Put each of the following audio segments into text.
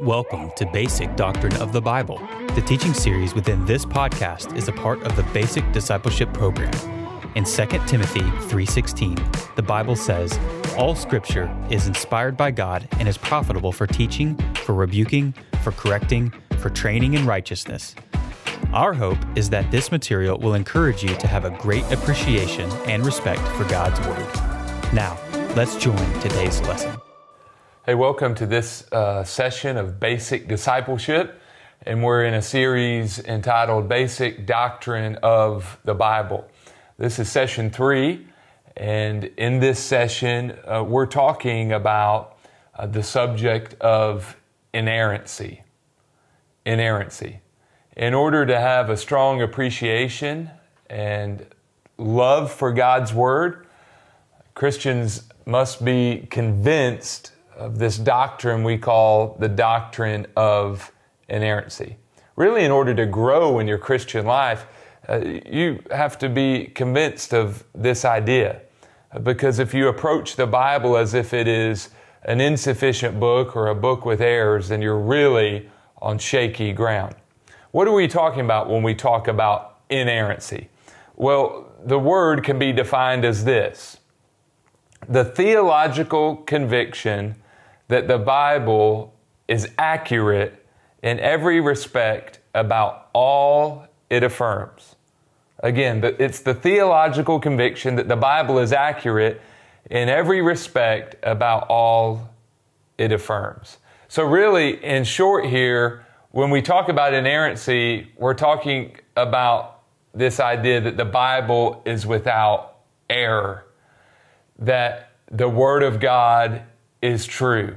Welcome to Basic Doctrine of the Bible. The teaching series within this podcast is a part of the Basic Discipleship Program. In 2 Timothy 3:16, the Bible says, "All scripture is inspired by God and is profitable for teaching, for rebuking, for correcting, for training in righteousness." Our hope is that this material will encourage you to have a great appreciation and respect for God's word. Now, let's join today's lesson. Hey, welcome to this uh, session of Basic Discipleship. And we're in a series entitled Basic Doctrine of the Bible. This is session three. And in this session, uh, we're talking about uh, the subject of inerrancy. Inerrancy. In order to have a strong appreciation and love for God's Word, Christians must be convinced of this doctrine we call the doctrine of inerrancy. Really, in order to grow in your Christian life, uh, you have to be convinced of this idea. Because if you approach the Bible as if it is an insufficient book or a book with errors, then you're really on shaky ground. What are we talking about when we talk about inerrancy? Well, the word can be defined as this the theological conviction that the Bible is accurate in every respect about all it affirms. Again, it's the theological conviction that the Bible is accurate in every respect about all it affirms. So, really, in short, here, when we talk about inerrancy, we're talking about this idea that the Bible is without error, that the Word of God is true,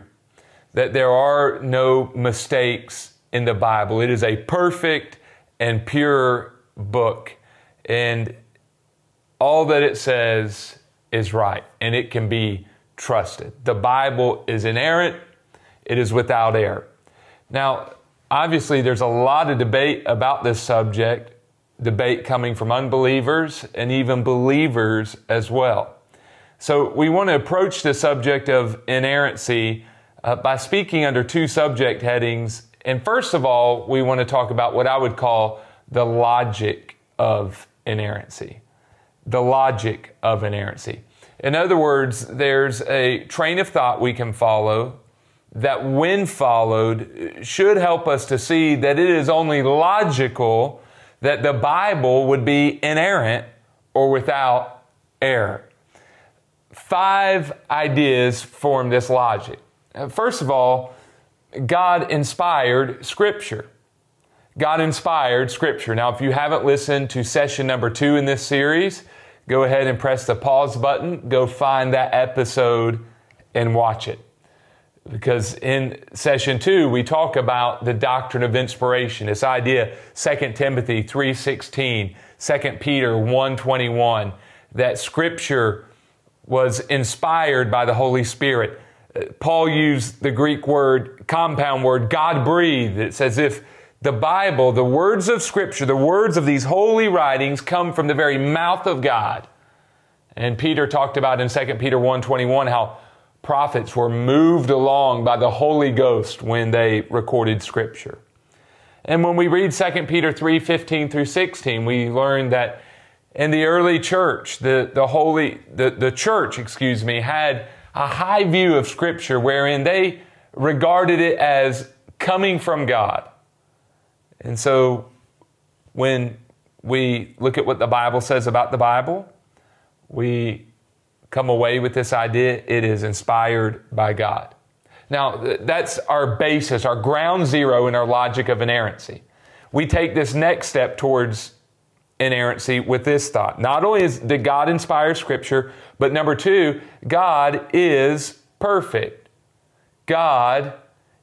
that there are no mistakes in the Bible. It is a perfect and pure book, and all that it says is right, and it can be trusted. The Bible is inerrant, it is without error. Now, obviously, there's a lot of debate about this subject, debate coming from unbelievers and even believers as well. So we want to approach the subject of inerrancy uh, by speaking under two subject headings. And first of all, we want to talk about what I would call the logic of inerrancy. The logic of inerrancy. In other words, there's a train of thought we can follow that, when followed, should help us to see that it is only logical that the Bible would be inerrant or without error five ideas form this logic. Uh, first of all, God inspired Scripture. God inspired Scripture. Now, if you haven't listened to session number two in this series, go ahead and press the pause button, go find that episode and watch it. Because in session two, we talk about the doctrine of inspiration, this idea, 2 Timothy 3.16, 2 Peter 1.21, that Scripture was inspired by the Holy Spirit. Paul used the Greek word, compound word, God breathed. It's as if the Bible, the words of Scripture, the words of these holy writings come from the very mouth of God. And Peter talked about in 2 Peter 1.21 how prophets were moved along by the Holy Ghost when they recorded Scripture. And when we read 2 Peter 3.15 through 16, we learn that in the early church, the, the holy, the, the church, excuse me, had a high view of scripture wherein they regarded it as coming from God. And so when we look at what the Bible says about the Bible, we come away with this idea it is inspired by God. Now, that's our basis, our ground zero in our logic of inerrancy. We take this next step towards inerrancy with this thought. Not only is, did God inspire Scripture, but number two, God is perfect. God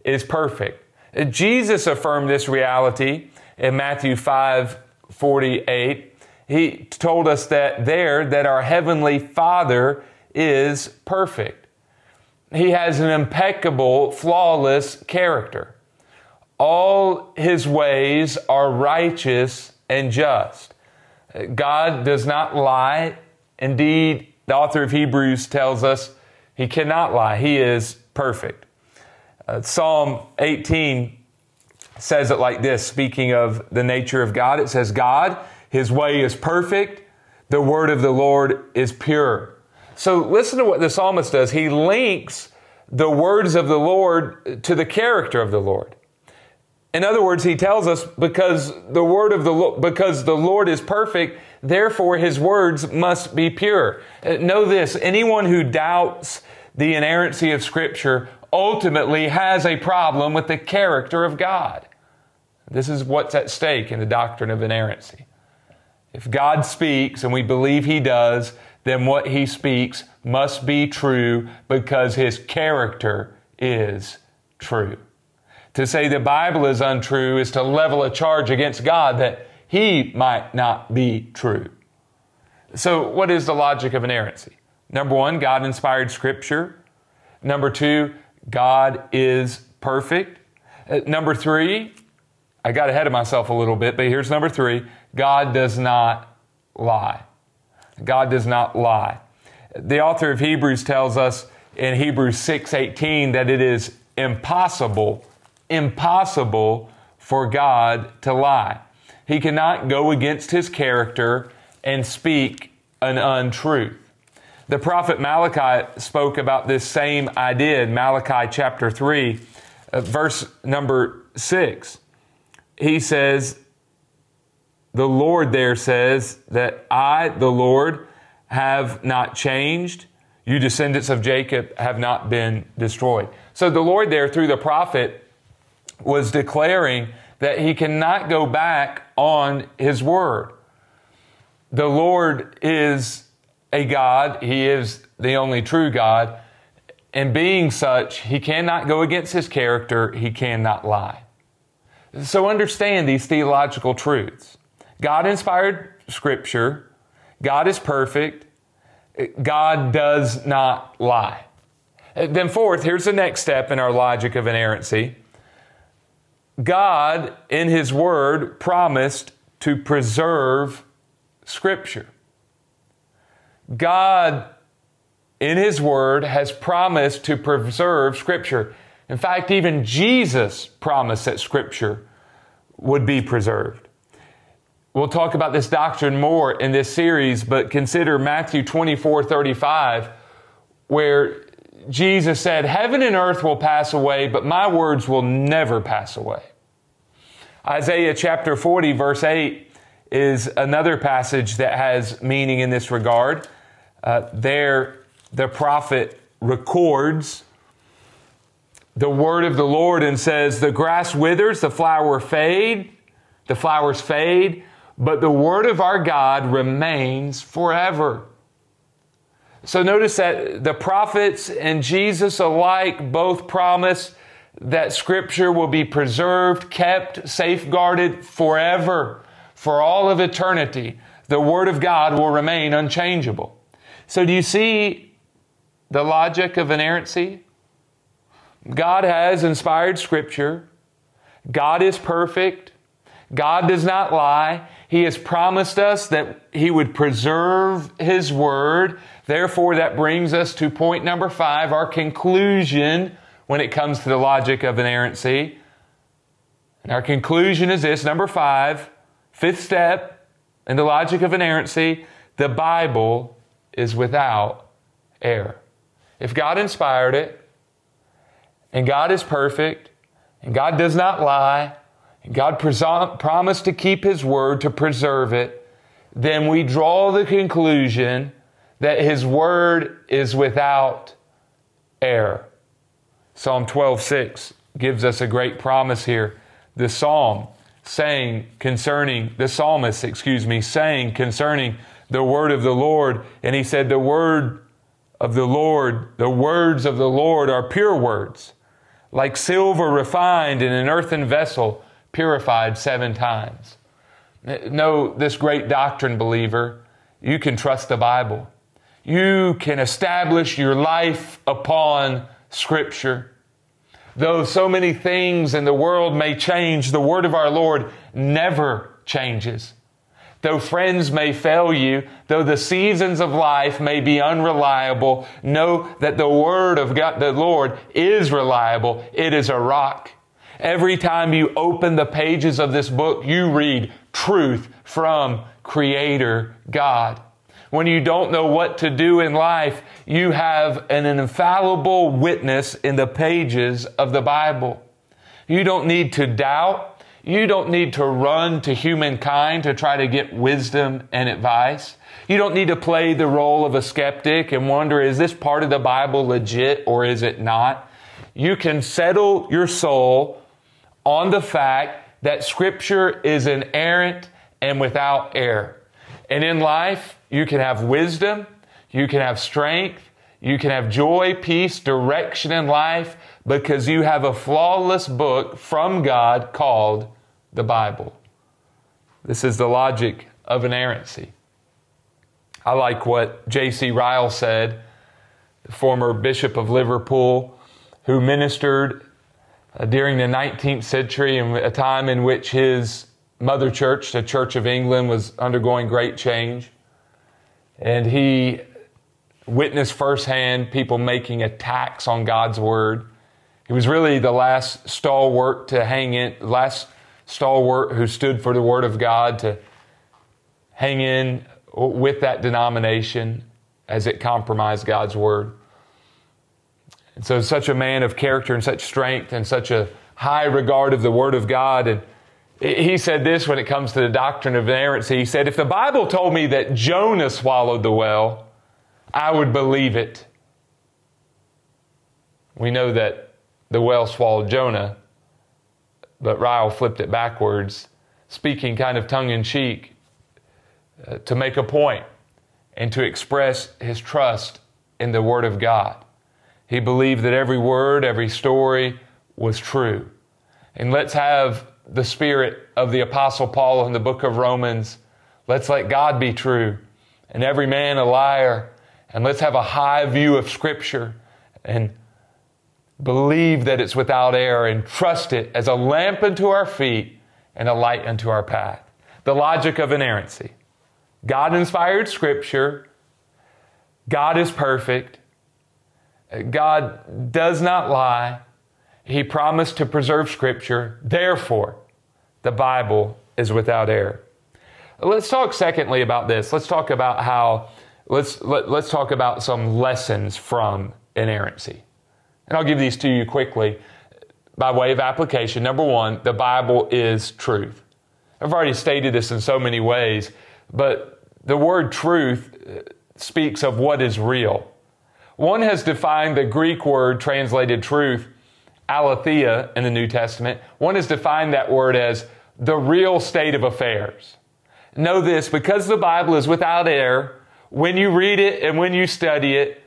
is perfect. Jesus affirmed this reality in Matthew 5 48. He told us that there that our Heavenly Father is perfect. He has an impeccable, flawless character. All his ways are righteous and just. God does not lie. Indeed, the author of Hebrews tells us he cannot lie. He is perfect. Uh, Psalm 18 says it like this, speaking of the nature of God. It says, God, His way is perfect, the word of the Lord is pure. So listen to what the psalmist does. He links the words of the Lord to the character of the Lord. In other words, he tells us because the word of the because the Lord is perfect, therefore his words must be pure. Uh, know this, anyone who doubts the inerrancy of scripture ultimately has a problem with the character of God. This is what's at stake in the doctrine of inerrancy. If God speaks and we believe he does, then what he speaks must be true because his character is true. To say the Bible is untrue is to level a charge against God that he might not be true. So, what is the logic of inerrancy? Number one, God inspired scripture. Number two, God is perfect. Uh, number three, I got ahead of myself a little bit, but here's number three God does not lie. God does not lie. The author of Hebrews tells us in Hebrews 6:18 that it is impossible impossible for God to lie. He cannot go against his character and speak an untruth. The prophet Malachi spoke about this same idea in Malachi chapter 3, uh, verse number 6. He says, The Lord there says that I, the Lord, have not changed. You descendants of Jacob have not been destroyed. So the Lord there, through the prophet, was declaring that he cannot go back on his word. The Lord is a God, he is the only true God, and being such, he cannot go against his character, he cannot lie. So understand these theological truths. God inspired scripture, God is perfect, God does not lie. Then, fourth, here's the next step in our logic of inerrancy. God, in His Word, promised to preserve Scripture. God, in His Word, has promised to preserve Scripture. In fact, even Jesus promised that Scripture would be preserved. We'll talk about this doctrine more in this series, but consider Matthew 24 35, where Jesus said, Heaven and earth will pass away, but my words will never pass away. Isaiah chapter 40, verse 8, is another passage that has meaning in this regard. Uh, there, the prophet records the word of the Lord and says, The grass withers, the flower fade, the flowers fade, but the word of our God remains forever. So notice that the prophets and Jesus alike both promise that Scripture will be preserved, kept, safeguarded forever, for all of eternity. The Word of God will remain unchangeable. So, do you see the logic of inerrancy? God has inspired Scripture. God is perfect. God does not lie. He has promised us that He would preserve His Word. Therefore, that brings us to point number five, our conclusion when it comes to the logic of inerrancy. And our conclusion is this number five, fifth step in the logic of inerrancy the Bible is without error. If God inspired it, and God is perfect, and God does not lie, and God promised to keep His word, to preserve it, then we draw the conclusion that His word is without error. Psalm 12:6 gives us a great promise here. The psalm saying concerning the psalmist, excuse me, saying concerning the word of the Lord, and he said, "The word of the Lord, the words of the Lord are pure words, like silver refined in an earthen vessel, purified seven times." Know this great doctrine, believer. You can trust the Bible. You can establish your life upon Scripture. Though so many things in the world may change, the word of our Lord never changes. Though friends may fail you, though the seasons of life may be unreliable, know that the word of God, the Lord is reliable. It is a rock. Every time you open the pages of this book, you read truth from Creator God. When you don't know what to do in life, you have an infallible witness in the pages of the Bible. You don't need to doubt. You don't need to run to humankind to try to get wisdom and advice. You don't need to play the role of a skeptic and wonder, is this part of the Bible legit or is it not? You can settle your soul on the fact that Scripture is inerrant and without error. And in life, you can have wisdom, you can have strength, you can have joy, peace, direction in life because you have a flawless book from God called the Bible. This is the logic of inerrancy. I like what J.C. Ryle said, the former Bishop of Liverpool, who ministered uh, during the 19th century a time in which his mother church, the Church of England, was undergoing great change. And he witnessed firsthand people making attacks on God's word. He was really the last stalwart to hang in, last stalwart who stood for the word of God to hang in with that denomination as it compromised God's word. And so, such a man of character and such strength and such a high regard of the word of God. And he said this when it comes to the doctrine of inerrancy. He said, If the Bible told me that Jonah swallowed the well, I would believe it. We know that the well swallowed Jonah, but Ryle flipped it backwards, speaking kind of tongue in cheek uh, to make a point and to express his trust in the Word of God. He believed that every word, every story was true. And let's have the spirit of the Apostle Paul in the book of Romans. Let's let God be true and every man a liar. And let's have a high view of Scripture and believe that it's without error and trust it as a lamp unto our feet and a light unto our path. The logic of inerrancy. God inspired Scripture. God is perfect. God does not lie. He promised to preserve Scripture. Therefore, the Bible is without error. Let's talk secondly about this. Let's talk about how, let's, let, us let us talk about some lessons from inerrancy. And I'll give these to you quickly by way of application. Number one, the Bible is truth. I've already stated this in so many ways, but the word truth uh, speaks of what is real. One has defined the Greek word translated truth aletheia in the New Testament, one has defined that word as the real state of affairs. Know this because the Bible is without error, when you read it and when you study it,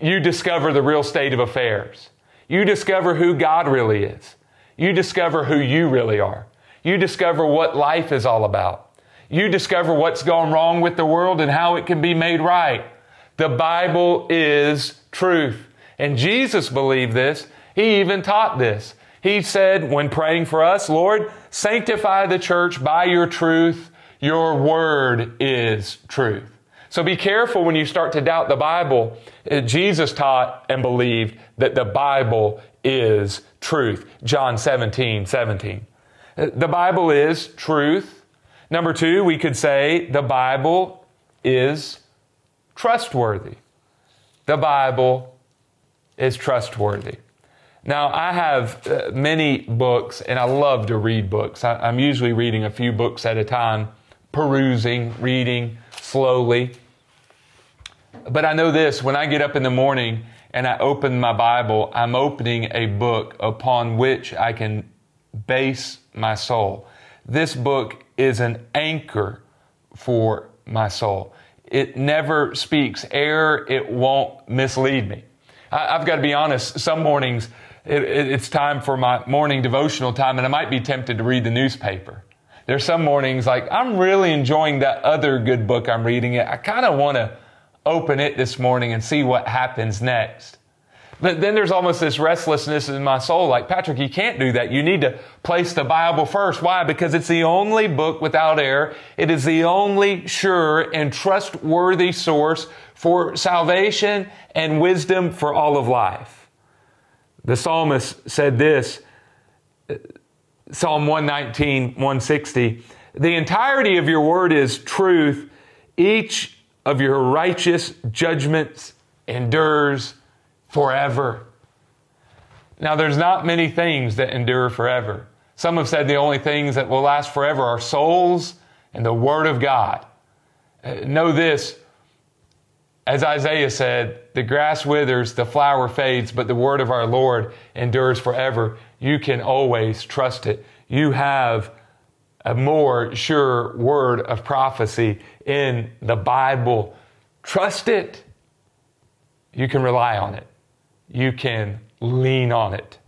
you discover the real state of affairs. You discover who God really is. You discover who you really are. You discover what life is all about. You discover what's gone wrong with the world and how it can be made right. The Bible is truth. And Jesus believed this he even taught this. He said, when praying for us, Lord, sanctify the church by your truth. Your word is truth. So be careful when you start to doubt the Bible. Uh, Jesus taught and believed that the Bible is truth. John 17, 17. Uh, the Bible is truth. Number two, we could say the Bible is trustworthy. The Bible is trustworthy. Now, I have uh, many books, and I love to read books. I, am usually reading a few books at a time, perusing, reading slowly. But I know this when I get up in the morning and I open my Bible, I'm opening a book upon which I can base my soul. This book is an anchor for my soul. It never speaks error, it won't mislead me. I've got to be honest, some mornings, it, it, it's time for my morning devotional time, and I might be tempted to read the newspaper. There's some mornings like I'm really enjoying that other good book I'm reading. It I kind of want to open it this morning and see what happens next. But then there's almost this restlessness in my soul like, Patrick, you can't do that. You need to place the Bible first. Why? Because it's the only book without error. It is the only sure and trustworthy source for salvation and wisdom for all of life. The psalmist said this Psalm 119, 160. The entirety of your word is truth. Each of your righteous judgments endures forever. Now, there's not many things that endure forever. Some have said the only things that will last forever are souls and the Word of God. Uh, know this, as Isaiah said, the grass withers, the flower fades, but the Word of our Lord endures forever. You can always trust it. You have a more sure word of prophecy in the Bible. Trust it. You can rely on it you can lean on it.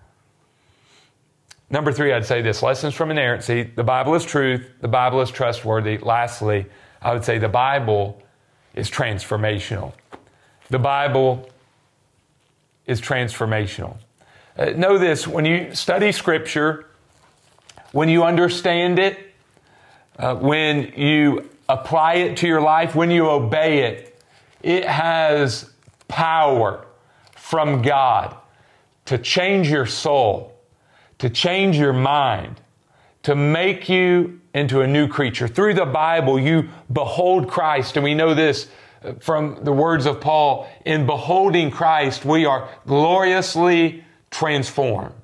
Number three, I'd say this lessons from inerrancy. The Bible is truth, the Bible is trustworthy. Lastly, I would say the Bible is transformational. The Bible is transformational. Uh, know this when you study Scripture, when you understand it, uh, when you apply it to your life, when you obey it, it has power from God to change your soul, to change your mind, to make you into a new creature. Through the Bible, you behold Christ, and we know this uh, from the words of Paul in beholding Christ, we are gloriously transformed.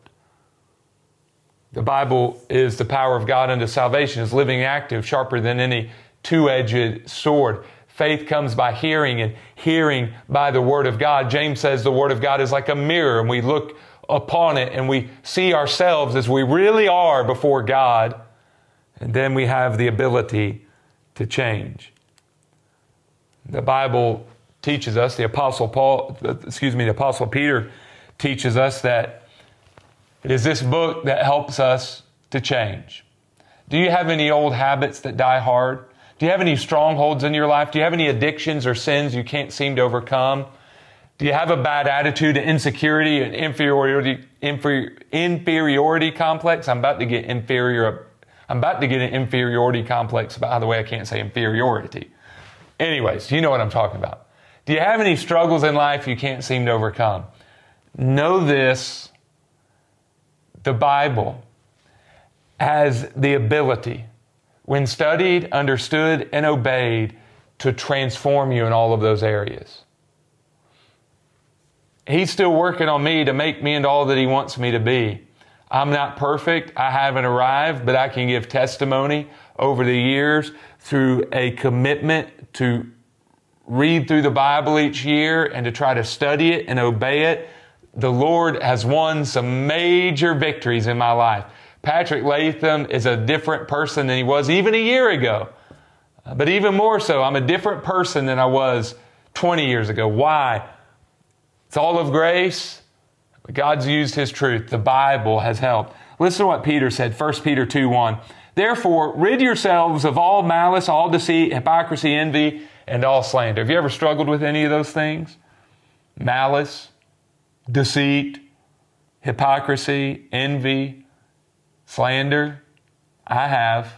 The Bible is the power of God unto salvation, is living, active, sharper than any two edged sword. Faith comes by hearing and hearing by the Word of God. James says the Word of God is like a mirror and we look upon it and we see ourselves as we really are before God. And then we have the ability to change. The Bible teaches us, the Apostle Paul, excuse me, the Apostle Peter teaches us that it is this book that helps us to change. Do you have any old habits that die hard? Do you have any strongholds in your life? Do you have any addictions or sins you can't seem to overcome? Do you have a bad attitude, insecurity, and inferiority, inferior, inferiority complex? I'm about to get inferior. I'm about to get an inferiority complex. By the way, I can't say inferiority. Anyways, you know what I'm talking about. Do you have any struggles in life you can't seem to overcome? Know this the Bible has the ability when studied, understood, and obeyed, to transform you in all of those areas. He's still working on me to make me into all that He wants me to be. I'm not perfect. I haven't arrived, but I can give testimony over the years through a commitment to read through the Bible each year and to try to study it and obey it. The Lord has won some major victories in my life. Patrick Latham is a different person than he was even a year ago. But even more so, I'm a different person than I was 20 years ago. Why? It's all of grace. God's used His truth. The Bible has helped. Listen to what Peter said, 1 Peter 2 1. Therefore, rid yourselves of all malice, all deceit, hypocrisy, envy, and all slander. Have you ever struggled with any of those things? Malice, deceit, hypocrisy, envy, slander. I have.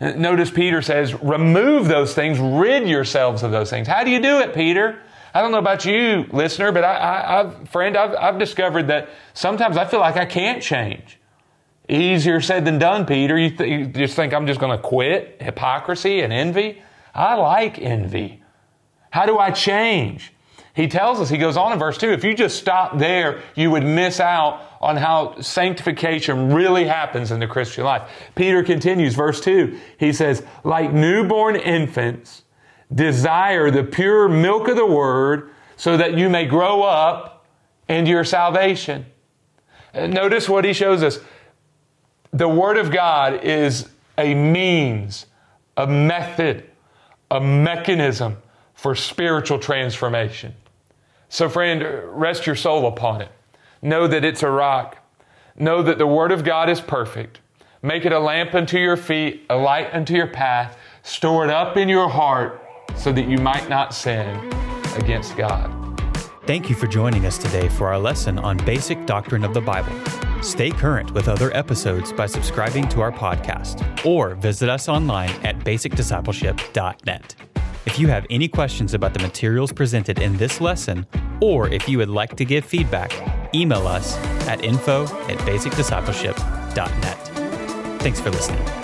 Notice Peter says, remove those things, rid yourselves of those things. How do you do it, Peter? I don't know about you, listener, but I, I, I've, friend, I've, I've discovered that sometimes I feel like I can't change. Easier said than done, Peter. You, th- you just think I'm just going to quit hypocrisy and envy? I like envy. How do I change? He tells us, he goes on in verse 2, if you just stop there, you would miss out on how sanctification really happens in the Christian life. Peter continues, verse 2, he says, like newborn infants, desire the pure milk of the word so that you may grow up into your salvation. Notice what he shows us. The word of God is a means, a method, a mechanism for spiritual transformation. So, friend, rest your soul upon it. Know that it's a rock. Know that the Word of God is perfect. Make it a lamp unto your feet, a light unto your path. Store it up in your heart so that you might not sin against God. Thank you for joining us today for our lesson on basic doctrine of the Bible. Stay current with other episodes by subscribing to our podcast or visit us online at basicdiscipleship.net. If you have any questions about the materials presented in this lesson, or if you would like to give feedback, email us at info at basicdiscipleship.net. Thanks for listening.